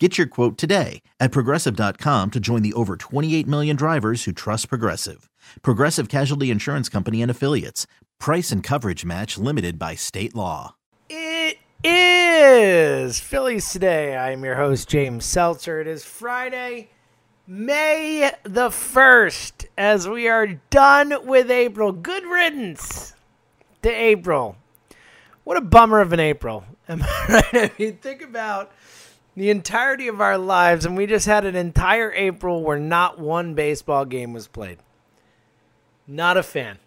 Get your quote today at progressive.com to join the over 28 million drivers who trust Progressive. Progressive Casualty Insurance Company and Affiliates. Price and coverage match limited by state law. It is Phillies today. I'm your host, James Seltzer. It is Friday, May the 1st, as we are done with April. Good riddance to April. What a bummer of an April. Am I right? I mean, think about the entirety of our lives, and we just had an entire April where not one baseball game was played. Not a fan.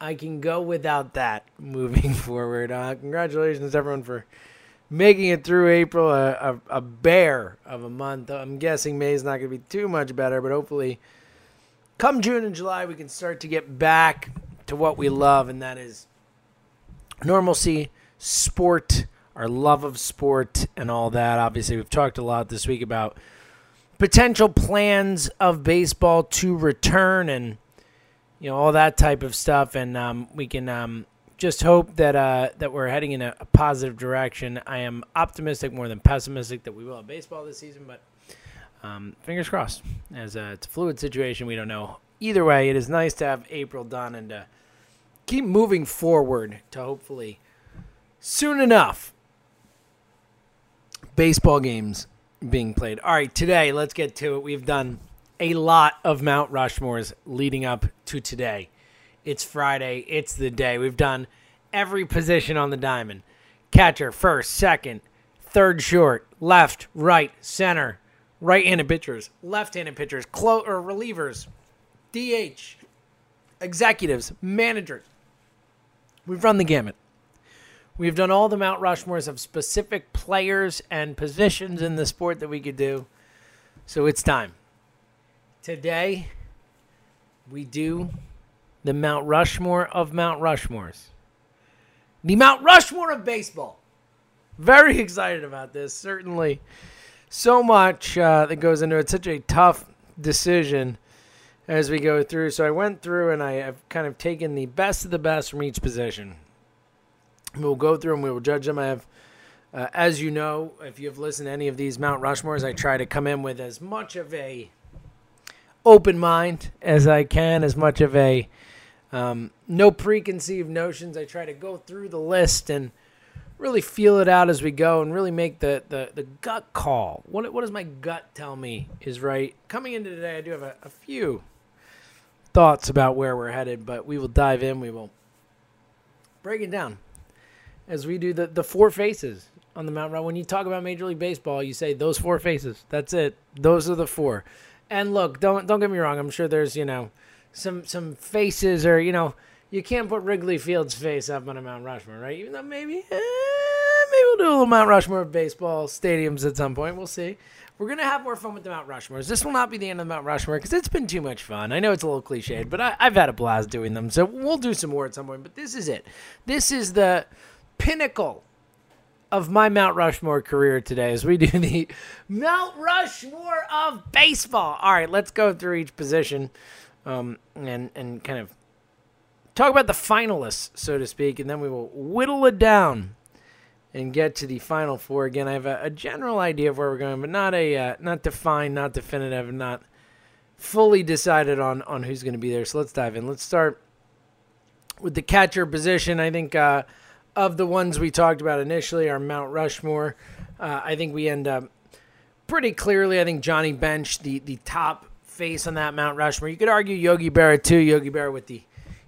I can go without that moving forward. Uh, congratulations, everyone, for making it through April, a, a, a bear of a month. I'm guessing May is not going to be too much better, but hopefully, come June and July, we can start to get back to what we love, and that is normalcy, sport, our love of sport, and all that. Obviously, we've talked a lot this week about potential plans of baseball to return and you know all that type of stuff. And um, we can um, just hope that uh, that we're heading in a, a, positive direction. I am optimistic more than pessimistic that we will have baseball this season but um, fingers crossed. As a, it's a fluid situation we don't know. Either way it is nice to have april done and to keep moving forward to hopefully soon enough baseball games being played. All right, today, let's get to it. We've done a lot of Mount Rushmores leading up to today. It's Friday, it's the day. We've done every position on the diamond catcher, first, second, third short, left, right, center, right handed pitchers, left handed pitchers, clo- or relievers, DH, executives, managers. We've run the gamut. We've done all the Mount Rushmores of specific players and positions in the sport that we could do. So it's time. Today, we do the Mount Rushmore of Mount Rushmores. The Mount Rushmore of baseball. Very excited about this. Certainly, so much uh, that goes into it. Such a tough decision as we go through. So I went through and I have kind of taken the best of the best from each position. We'll go through and we will judge them. I have, uh, as you know, if you've listened to any of these Mount Rushmores, I try to come in with as much of a open mind as I can, as much of a um, no preconceived notions. I try to go through the list and really feel it out as we go and really make the, the, the gut call. What, what does my gut tell me is right? Coming into today, I do have a, a few thoughts about where we're headed, but we will dive in. We will break it down as we do the, the four faces on the Mount Rushmore. When you talk about Major League Baseball, you say those four faces. That's it. Those are the four. And look, don't don't get me wrong. I'm sure there's you know some some faces or you know you can't put Wrigley Field's face up on a Mount Rushmore, right? Even though maybe eh, maybe we'll do a little Mount Rushmore baseball stadiums at some point. We'll see. We're gonna have more fun with the Mount Rushmores. This will not be the end of the Mount Rushmore because it's been too much fun. I know it's a little cliched, but I, I've had a blast doing them. So we'll do some more at some point. But this is it. This is the pinnacle of my Mount Rushmore career today as we do the Mount Rushmore of baseball. All right, let's go through each position um, and and kind of talk about the finalists, so to speak, and then we will whittle it down and get to the final four. Again, I have a, a general idea of where we're going, but not a uh, not defined, not definitive, not fully decided on on who's going to be there. So let's dive in. Let's start with the catcher position. I think uh, of the ones we talked about initially, our Mount Rushmore. Uh, I think we end up pretty clearly. I think Johnny Bench, the the top face on that Mount Rushmore. You could argue Yogi Berra too. Yogi Berra with the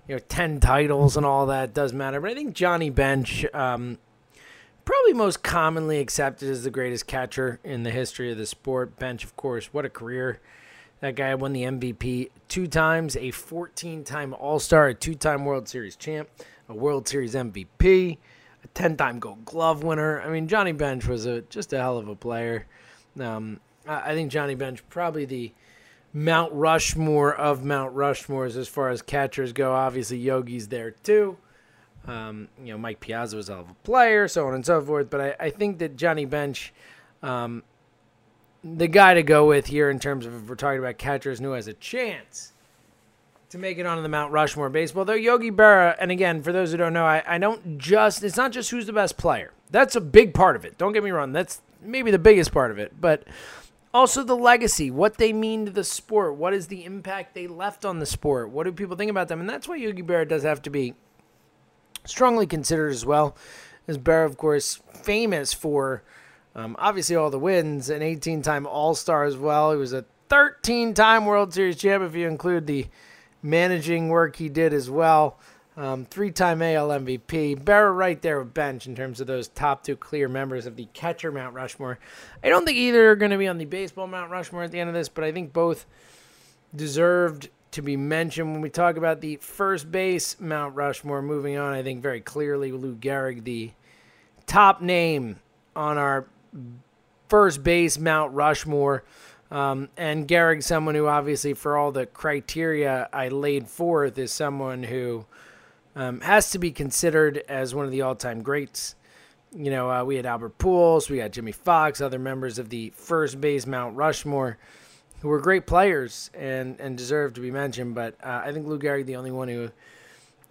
you know ten titles and all that does matter, but I think Johnny Bench. Um, probably most commonly accepted as the greatest catcher in the history of the sport. Bench, of course, what a career. That guy won the MVP two times, a 14 time All Star, a two time World Series champ, a World Series MVP, a 10 time Gold Glove winner. I mean, Johnny Bench was a just a hell of a player. Um, I think Johnny Bench probably the Mount Rushmore of Mount Rushmores as far as catchers go. Obviously, Yogi's there too. Um, you know, Mike Piazza was a hell of a player, so on and so forth. But I, I think that Johnny Bench, um, the guy to go with here in terms of if we're talking about catchers who has a chance to make it onto the Mount Rushmore baseball. Though Yogi Berra, and again, for those who don't know, I, I don't just, it's not just who's the best player. That's a big part of it. Don't get me wrong. That's maybe the biggest part of it. But also the legacy, what they mean to the sport, what is the impact they left on the sport, what do people think about them, and that's why Yogi Berra does have to be strongly considered as well. As Berra, of course, famous for um, obviously all the wins, an 18 time All Star as well. He was a 13 time World Series champ if you include the managing work he did as well. Um, Three time AL MVP. Berra right there with Bench in terms of those top two clear members of the catcher Mount Rushmore. I don't think either are going to be on the baseball Mount Rushmore at the end of this, but I think both deserved to be mentioned when we talk about the first base Mount Rushmore. Moving on, I think very clearly Lou Gehrig, the top name on our first base Mount Rushmore. Um, and Gehrig, someone who obviously, for all the criteria I laid forth, is someone who um, has to be considered as one of the all-time greats. You know, uh, we had Albert Pujols, we had Jimmie Foxx, other members of the first base Mount Rushmore who were great players and, and deserve to be mentioned. But uh, I think Lou Gehrig, the only one who,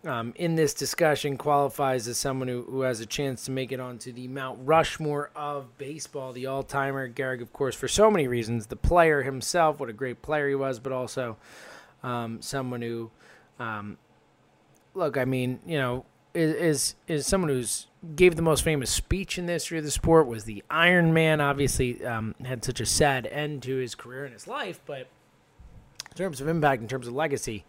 um, in this discussion, qualifies as someone who, who has a chance to make it onto the Mount Rushmore of baseball, the all timer. Gehrig, of course, for so many reasons. The player himself, what a great player he was, but also um, someone who, um, look, I mean, you know, is, is is someone who's gave the most famous speech in the history of the sport. Was the Iron Man? Obviously, um, had such a sad end to his career and his life, but in terms of impact, in terms of legacy,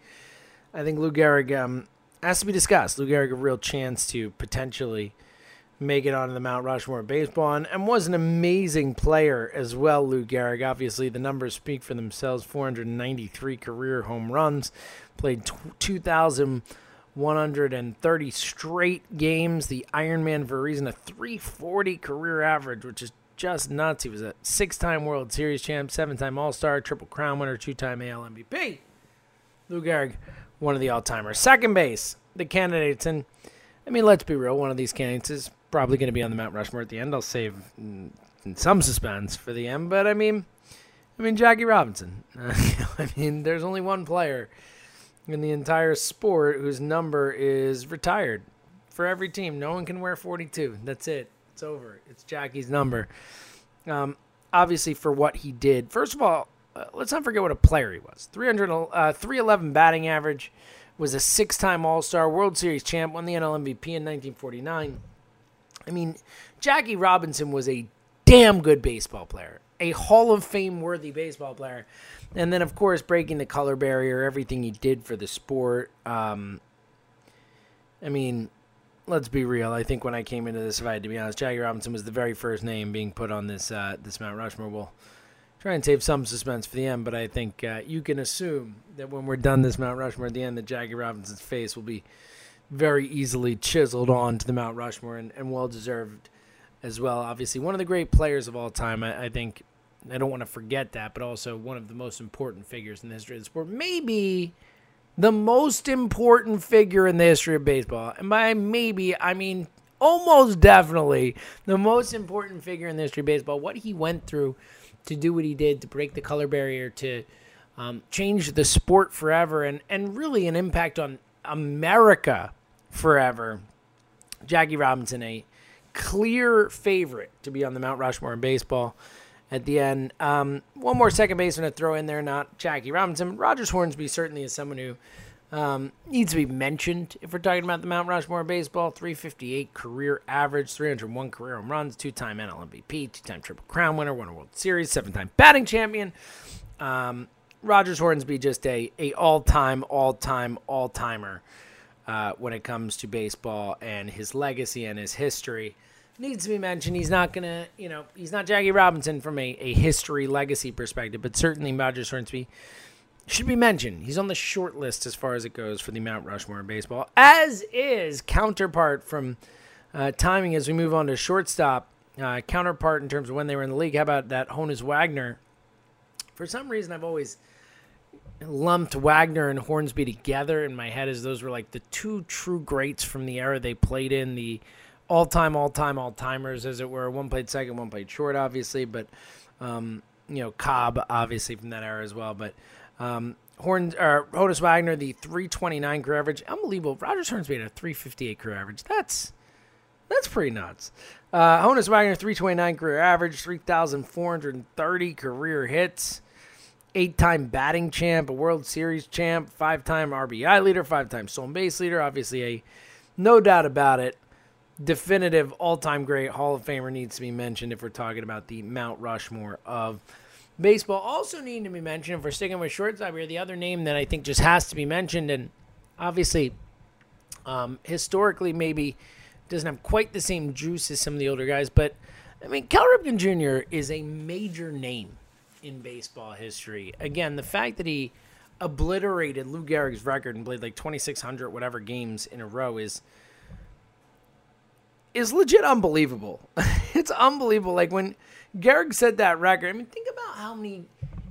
I think Lou Gehrig um, has to be discussed. Lou Gehrig a real chance to potentially make it onto the Mount Rushmore of baseball, and, and was an amazing player as well. Lou Gehrig, obviously, the numbers speak for themselves: 493 career home runs, played t- 2,000. 130 straight games. The Ironman for a reason, a 340 career average, which is just nuts. He was a six time World Series champ, seven time All Star, Triple Crown winner, two time AL MVP. Lou Gehrig, one of the all timers. Second base, the candidates. And I mean, let's be real, one of these candidates is probably going to be on the Mount Rushmore at the end. I'll save some suspense for the end. But I mean, I mean, Jackie Robinson. I mean, there's only one player in the entire sport whose number is retired for every team. No one can wear 42. That's it. It's over. It's Jackie's number. Um, obviously, for what he did. First of all, uh, let's not forget what a player he was. 300, uh, 311 batting average, was a six time All Star, World Series champ, won the NL MVP in 1949. I mean, Jackie Robinson was a damn good baseball player, a Hall of Fame worthy baseball player. And then, of course, breaking the color barrier, everything he did for the sport. Um, I mean, let's be real. I think when I came into this fight, to be honest, Jackie Robinson was the very first name being put on this uh, this Mount Rushmore. We'll try and save some suspense for the end, but I think uh, you can assume that when we're done this Mount Rushmore at the end, that Jackie Robinson's face will be very easily chiseled onto the Mount Rushmore and, and well deserved as well. Obviously, one of the great players of all time. I, I think I don't want to forget that, but also one of the most important figures in the history of the sport. Maybe the most important figure in the history of baseball. And by maybe, I mean almost definitely the most important figure in the history of baseball. What he went through to do what he did, to break the color barrier, to um, change the sport forever, and, and really an impact on America forever. Jackie Robinson, a clear favorite to be on the Mount Rushmore in baseball at the end. Um, one more second baseman to throw in there, not Jackie Robinson. Rogers Hornsby certainly is someone who um, needs to be mentioned if we're talking about the Mount Rushmore baseball. 358 career average, 301 career home runs, two time NL MVP, two time Triple Crown winner, won a World Series, seven time batting champion. Um, Rogers Hornsby just a, a all time, all time, all timer uh, when it comes to baseball and his legacy and his history needs to be mentioned. He's not gonna, you know, he's not Jackie Robinson from a, a history legacy perspective, but certainly Rogers Hornsby should be mentioned. He's on the short list as far as it goes for the Mount Rushmore in baseball, as is counterpart from uh, timing as we move on to shortstop. Uh, counterpart in terms of when they were in the league. How about that Honus Wagner? For some reason, I've always lumped Wagner and Hornsby together in my head as those were like the two true greats from the era they played in, the all time, all time, all timers, as it were. One played second, one played short, obviously, but um, you know Cobb, obviously from that era as well. But um, Horn or Honus Wagner, the 329 career average, unbelievable. Rogers Hornsby had a 358 career average. That's that's pretty nuts. Uh, Honus Wagner, 329 career average, 3,430 career hits, eight time batting champ, a World Series champ, five time RBI leader, five time stolen base leader. Obviously, a no doubt about it, definitive all time great Hall of Famer needs to be mentioned if we're talking about the Mount Rushmore of baseball. Also, need to be mentioned we're sticking with shortstop here, the other name that I think just has to be mentioned, and obviously, um, historically, maybe doesn't have quite the same juice as some of the older guys, but I mean, Cal Ripken Jr. is a major name in baseball history. Again, the fact that he obliterated Lou Gehrig's record and played like 2,600 whatever games in a row is is legit unbelievable. it's unbelievable. Like when Gehrig said that record, I mean, think about how many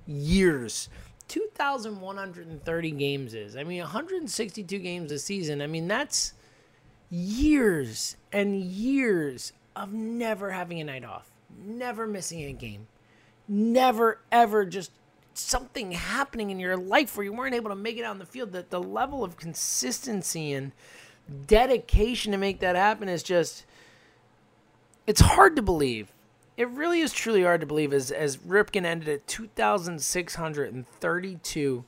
years 2,130 games is. I mean, 162 games a season. I mean, that's years and years of never having a night off, never missing a game, never ever just something happening in your life where you weren't able to make it out on the field. That the level of consistency and dedication to make that happen is just it's hard to believe. It really is truly hard to believe as as Ripken ended at 2632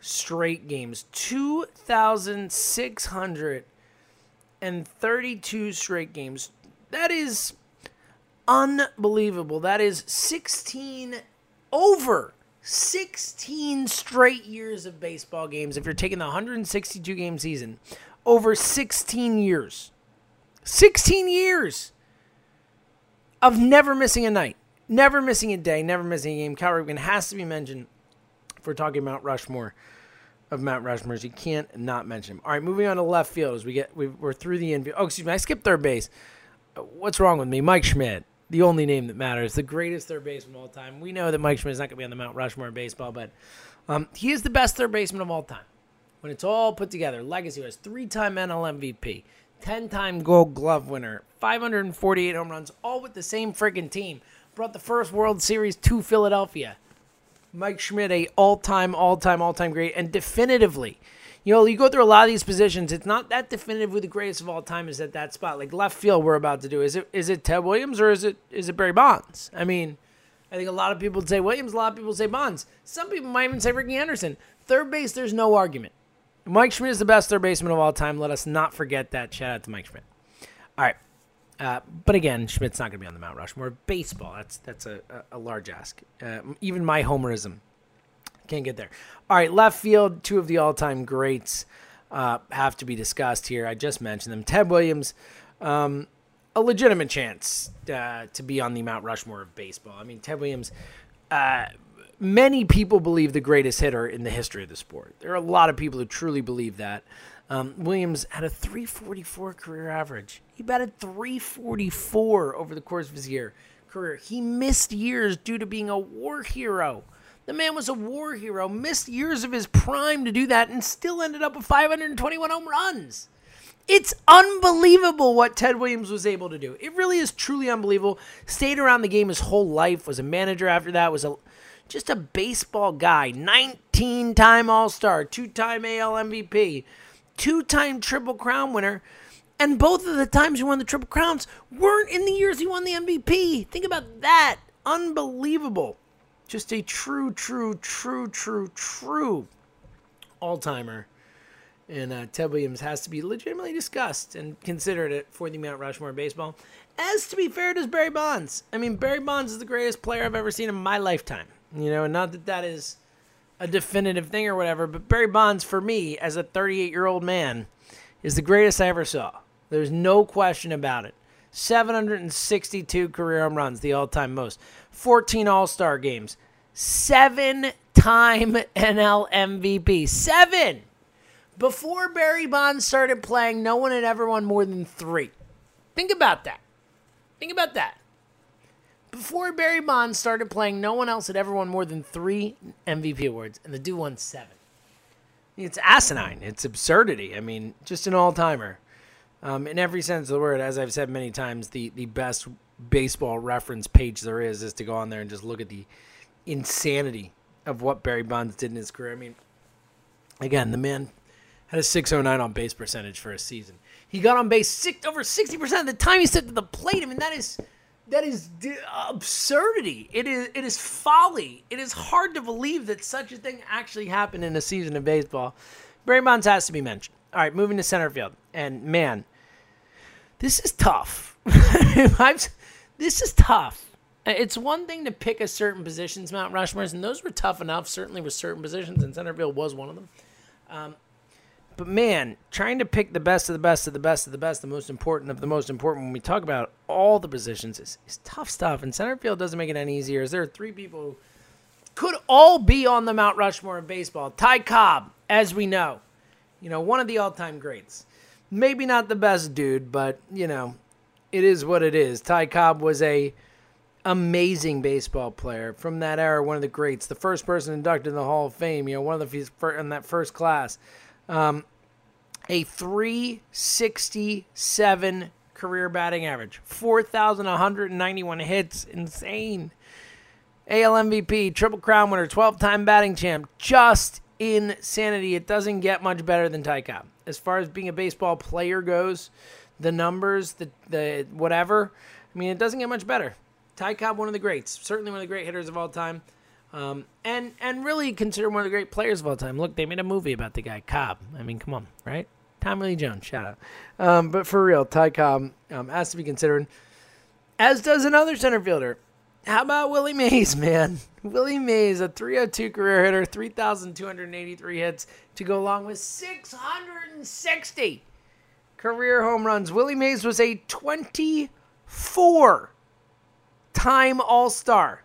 straight games. 2632 straight games. That is unbelievable. That is 16 over 16 straight years of baseball games. If you're taking the 162 game season over 16 years, 16 years of never missing a night, never missing a day, never missing a game. Cal Ripken has to be mentioned if we're talking Mount Rushmore of Mount Rushmores. You can't not mention him. All right, moving on to left field as we get we, are through the infield. Oh, excuse me, I skipped third base. What's wrong with me? Mike Schmidt the only name that matters, the greatest third baseman of all time. We know that Mike Schmidt is not going to be on the Mount Rushmore in baseball, but um, he is the best third baseman of all time. When it's all put together, legacy was three-time NL MVP, ten-time Gold Glove winner, 548 home runs, all with the same friggin' team. Brought the first World Series to Philadelphia. Mike Schmidt, a all-time, all-time, all-time great, and definitively you know, you go through a lot of these positions. It's not that definitive who the greatest of all time is at that spot. Like left field, we're about to do. Is it is it Ted Williams or is it is it Barry Bonds? I mean, I think a lot of people would say Williams. A lot of people say Bonds. Some people might even say Rickey Henderson. Third base, there's no argument. Mike Schmidt is the best third baseman of all time. Let us not forget that. Shout out to Mike Schmidt. All right. Uh, but again, Schmidt's not going to be on the Mount Rushmore. Of baseball, that's that's a, a, a large ask. Uh, even my homerism can't get there. All right, left field, two of the all time greats uh, have to be discussed here. I just mentioned them. Ted Williams, um, a legitimate chance uh, to be on the Mount Rushmore of baseball. I mean, Ted Williams, uh, many people believe the greatest hitter in the history of the sport. There are a lot of people who truly believe that. Um, Williams had a 344 career average. He batted 344 over the course of his year career. He missed years due to being a war hero. The man was a war hero, missed years of his prime to do that, and still ended up with 521 home runs. It's unbelievable what Ted Williams was able to do. It really is truly unbelievable. Stayed around the game his whole life, was a manager after that, was a just a baseball guy, 19 time All Star, two time AL MVP, two time Triple Crown winner. And both of the times he won the Triple Crowns weren't in the years he won the MVP. Think about that. Unbelievable. Just a true, true, true, true, true all timer. And uh, Ted Williams has to be legitimately discussed and considered it for the Mount Rushmore of baseball. As to be fair, does Barry Bonds. I mean, Barry Bonds is the greatest player I've ever seen in my lifetime. You know, and not that that is a definitive thing or whatever, but Barry Bonds, for me, as a 38 year old man, is the greatest I ever saw. There's no question about it. 762 career home runs, the all time most. 14 All Star games. Seven time NL MVP. Seven! Before Barry Bonds started playing, no one had ever won more than three. Think about that. Think about that. Before Barry Bonds started playing, no one else had ever won more than three MVP awards, and the dude won seven. It's asinine. It's absurdity. I mean, just an all timer. Um, in every sense of the word, as I've said many times, the, the best baseball reference page there is is to go on there and just look at the insanity of what Barry Bonds did in his career. I mean, again, the man had a 609 on base percentage for a season. He got on base six, over 60% of the time he stepped to the plate. I mean, that is that is absurdity. It is it is folly. It is hard to believe that such a thing actually happened in a season of baseball. Barry Bonds has to be mentioned. All right, moving to center field. And man, this is tough. this is tough. It's one thing to pick a certain positions, Mount Rushmore's, and those were tough enough, certainly with certain positions, and center field was one of them. Um, but man, trying to pick the best of the best of the best of the best, the most important of the most important when we talk about all the positions is, is tough stuff. And center field doesn't make it any easier. As there are three people who could all be on the Mount Rushmore of baseball. Ty Cobb, as we know, you know, one of the all-time greats. Maybe not the best dude, but you know, it is what it is. Ty Cobb was a amazing baseball player from that era, one of the greats, the first person inducted in the Hall of Fame. You know, one of the first in that first class. Um, a 367 career batting average, 4,191 hits, insane. AL MVP, Triple Crown winner, 12 time batting champ, just insanity. It doesn't get much better than Ty Cobb. As far as being a baseball player goes, the numbers, the, the whatever, I mean, it doesn't get much better. Ty Cobb, one of the greats, certainly one of the great hitters of all time. Um, and and really considered one of the great players of all time. Look, they made a movie about the guy Cobb. I mean, come on, right? Tommy Lee Jones, shout out. Um, but for real, Ty Cobb um, has to be considered, as does another center fielder. How about Willie Mays, man? Willie Mays, a 302 career hitter, 3,283 hits to go along with 660 career home runs. Willie Mays was a 24 time All Star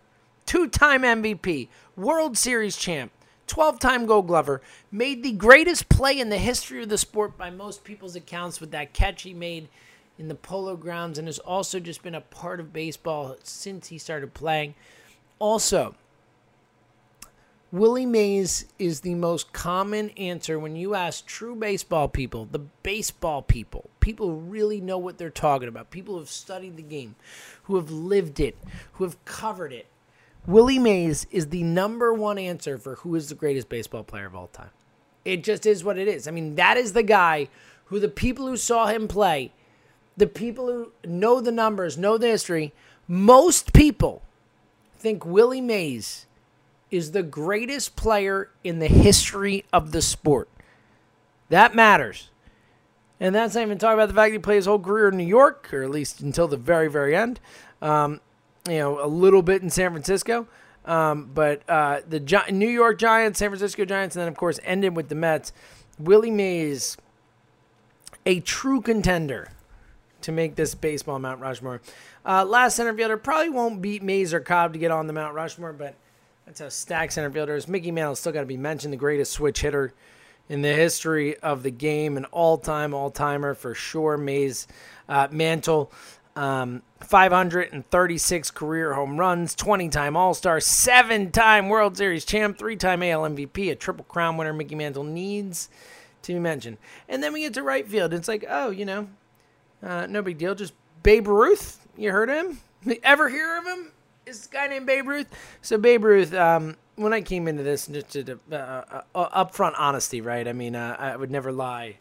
two time MVP, World Series champ, 12 time Gold Glover, made the greatest play in the history of the sport by most people's accounts with that catch he made in the polo grounds and has also just been a part of baseball since he started playing. Also, Willie Mays is the most common answer when you ask true baseball people, the baseball people, people who really know what they're talking about, people who have studied the game, who have lived it, who have covered it, Willie Mays is the number one answer for who is the greatest baseball player of all time. It just is what it is. I mean, that is the guy who the people who saw him play, the people who know the numbers, know the history, most people think Willie Mays is the greatest player in the history of the sport. That matters. And that's not even talking about the fact he played his whole career in New York, or at least until the very, very end. Um, you know, a little bit in San Francisco. Um, but uh, the Gi- New York Giants, San Francisco Giants, and then, of course, ended with the Mets. Willie Mays, a true contender to make this baseball Mount Rushmore. Uh, last center fielder probably won't beat Mays or Cobb to get on the Mount Rushmore, but that's how stacked center fielders. Mickey Mantle still got to be mentioned, the greatest switch hitter in the history of the game, an all-time all-timer for sure. Mays, uh, Mantle, um, 536 career home runs, 20 time All Star, seven time World Series champ, three time AL MVP, a Triple Crown winner. Mickey Mantle needs to be mentioned. And then we get to right field. It's like, oh, you know, uh, no big deal. Just Babe Ruth. You heard of him? Ever hear of him? Is this guy named Babe Ruth? So Babe Ruth, um, when I came into this, just to, uh, uh, upfront honesty, right? I mean, uh, I would never lie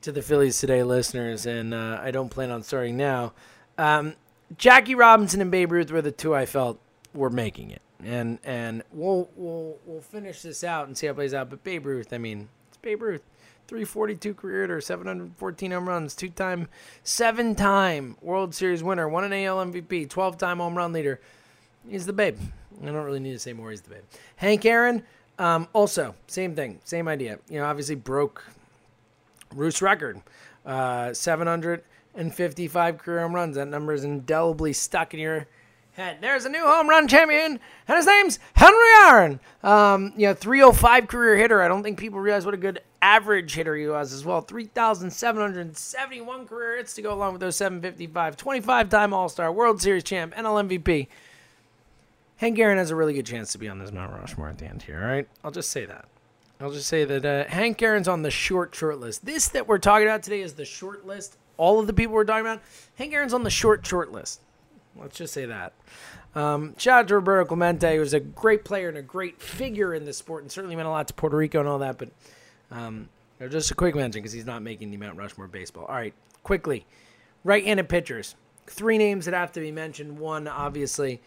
to the Phillies today listeners, and uh, I don't plan on starting now. Um, Jackie Robinson and Babe Ruth were the two I felt were making it, and and we'll we'll we'll finish this out and see how it plays out. But Babe Ruth, I mean, it's Babe Ruth. 342 career hitter, 714 home runs, two time, seven time World Series winner, one an AL MVP, 12 time home run leader. He's the babe. I don't really need to say more. He's the babe. Hank Aaron, um, also, same thing, same idea. You know, obviously broke Ruth's record, uh, 755 career home runs. That number is indelibly stuck in your head. There's a new home run champion, and his name's Henry Aaron. Um, you know, 305 career hitter. I don't think people realize what a good average hitter he was as well. 3,771 career hits to go along with those 755. 25 time All Star, World Series champ, NL MVP. Hank Aaron has a really good chance to be on this Mount Rushmore at the end here, all right? I'll just say that. I'll just say that uh, Hank Aaron's on the short, short list. This that we're talking about today is the short list. All of the people we're talking about, Hank Aaron's on the short, short list. Let's just say that. Um, shout out to Roberto Clemente, was a great player and a great figure in the sport, and certainly meant a lot to Puerto Rico and all that. But um, just a quick mention because he's not making the Mount Rushmore baseball. All right, quickly, right-handed pitchers. Three names that have to be mentioned. One, obviously,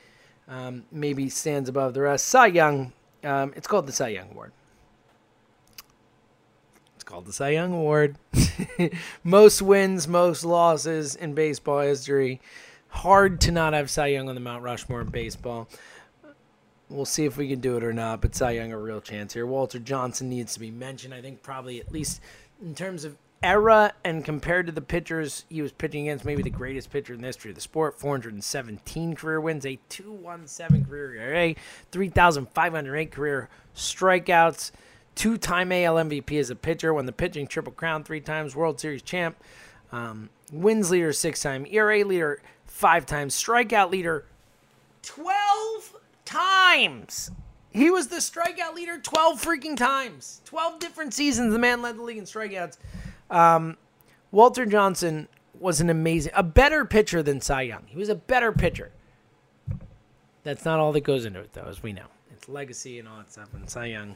um, maybe stands above the rest. Cy Young. Um, it's called the Cy Young Award. Called the Cy Young Award. most wins, most losses in baseball history. Hard to not have Cy Young on the Mount Rushmore in baseball. We'll see if we can do it or not, but Cy Young a real chance here. Walter Johnson needs to be mentioned. I think probably at least in terms of era and compared to the pitchers he was pitching against, maybe the greatest pitcher in the history of the sport. 417 career wins, a 217 career ERA, 3,508 career strikeouts, two time AL MVP as a pitcher, won the pitching triple crown three times, World Series champ, um, wins leader six time, ERA leader five times, strikeout leader 12 times. He was the strikeout leader 12 freaking times. 12 different seasons the man led the league in strikeouts. Um, Walter Johnson was an amazing, a better pitcher than Cy Young. He was a better pitcher. That's not all that goes into it, though, as we know. It's legacy and all that stuff. And Cy Young,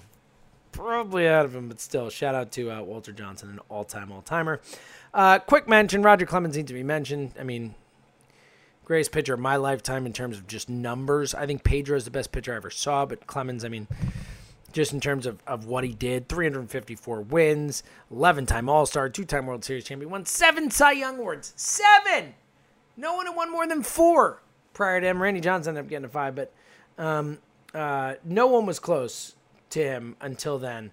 probably out of him, but still, shout out to uh, Walter Johnson, an all time, all timer. Uh, quick mention Roger Clemens needs to be mentioned. I mean, greatest pitcher of my lifetime in terms of just numbers. I think Pedro is the best pitcher I ever saw, but Clemens, I mean, just in terms of, of what he did 354 wins, 11 time All Star, two time World Series champion, won seven Cy Young Awards. Seven! No one had won more than four prior to him. Randy Johnson ended up getting a five, but um, uh, no one was close to him until then.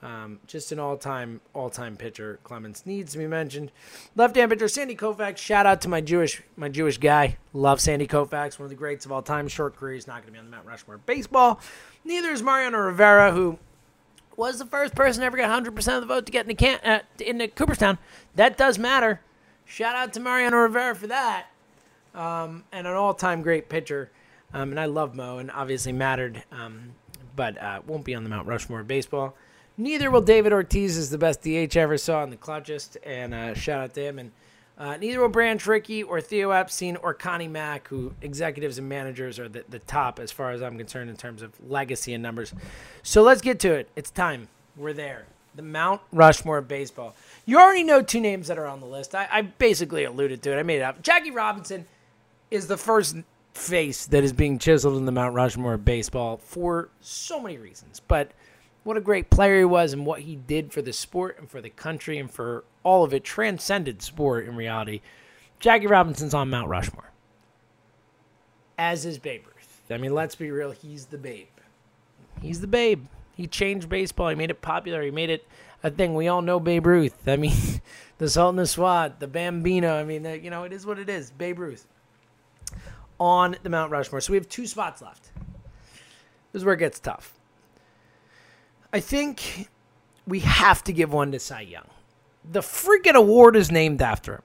Um, just an all-time, all-time pitcher. Clemens needs to be mentioned. Left-hand pitcher Sandy Koufax. Shout out to my Jewish, my Jewish guy. Love Sandy Koufax, one of the greats of all time. Short career. He's not going to be on the Mount Rushmore of baseball. Neither is Mariano Rivera, who was the first person to ever get 100% of the vote to get into, Can- uh, into Cooperstown. That does matter. Shout out to Mariano Rivera for that. Um, and an all-time great pitcher. Um, and I love Mo, and obviously mattered, um, but uh, won't be on the Mount Rushmore of baseball. Neither will David Ortiz, is the best DH ever saw in the clutchest, and uh, shout out to him. And uh, neither will Branch Rickey or Theo Epstein or Connie Mack, who executives and managers are the, the top as far as I'm concerned in terms of legacy and numbers. So let's get to it. It's time. We're there. The Mount Rushmore of baseball. You already know two names that are on the list. I, I basically alluded to it. I made it up. Jackie Robinson is the first face that is being chiseled in the Mount Rushmore of baseball for so many reasons. But what a great player he was and what he did for the sport and for the country and for all of it transcended sport in reality. Jackie Robinson's on Mount Rushmore. As is Babe Ruth. I mean, let's be real, he's the babe. He's the babe. He changed baseball. He made it popular. He made it a thing. We all know Babe Ruth. I mean, the Sultan the Swat, the Bambino. I mean, you know, it is what it is. Babe Ruth on the Mount Rushmore. So we have two spots left. This is where it gets tough. I think we have to give one to Cy Young. The freaking award is named after him.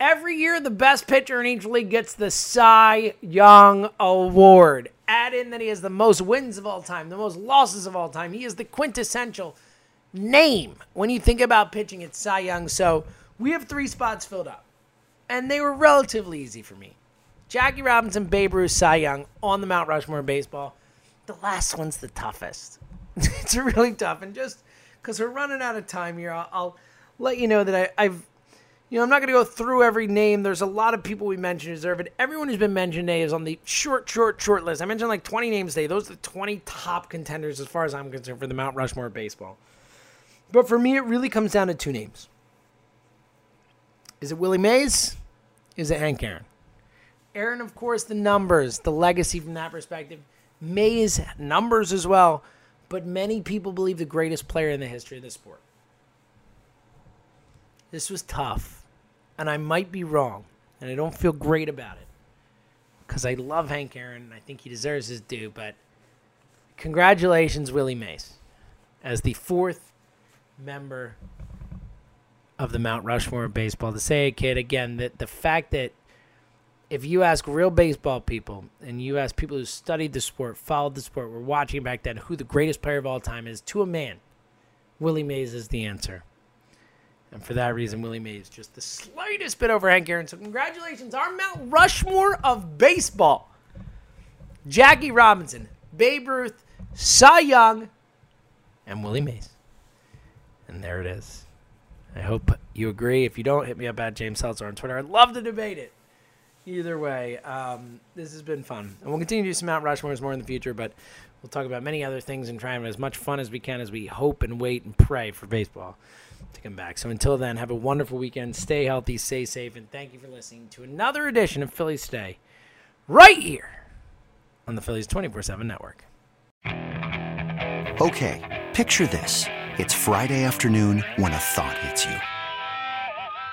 Every year, the best pitcher in each league gets the Cy Young Award. Add in that he has the most wins of all time, the most losses of all time. He is the quintessential name when you think about pitching at Cy Young. So we have three spots filled up, and they were relatively easy for me. Jackie Robinson, Babe Ruth, Cy Young on the Mount Rushmore of baseball. The last one's the toughest. it's really tough. And just because we're running out of time here, I'll, I'll let you know that I, I've, you know, I'm not going to go through every name. There's a lot of people we mentioned deserve it. Everyone who's been mentioned today is on the short, short, short list. I mentioned like 20 names today. Those are the 20 top contenders as far as I'm concerned for the Mount Rushmore of baseball. But for me, it really comes down to two names. Is it Willie Mays? Is it Hank Aaron? Aaron, of course, the numbers, the legacy from that perspective. Mays, numbers as well. But many people believe the greatest player in the history of the sport. This was tough. And I might be wrong. And I don't feel great about it. Because I love Hank Aaron and I think he deserves his due. But congratulations, Willie Mays, as the fourth member of the Mount Rushmore of baseball. To say it, kid, again, that the fact that if you ask real baseball people and you ask people who studied the sport, followed the sport, were watching back then, who the greatest player of all time is, to a man, Willie Mays is the answer. And for that reason, Willie Mays just the slightest bit over Hank Aaron. So congratulations, our Mount Rushmore of baseball. Jackie Robinson, Babe Ruth, Cy Young, and Willie Mays. And there it is. I hope you agree. If you don't, hit me up at James Seltzer on Twitter. I'd love to debate it. Either way, um, this has been fun. And we'll continue to do some Mount Rushmores more in the future, but we'll talk about many other things and try and have as much fun as we can as we hope and wait and pray for baseball to come back. So until then, have a wonderful weekend. Stay healthy, stay safe, and thank you for listening to another edition of Phillies Today right here on the Phillies 24 7 network. Okay, picture this. It's Friday afternoon when a thought hits you.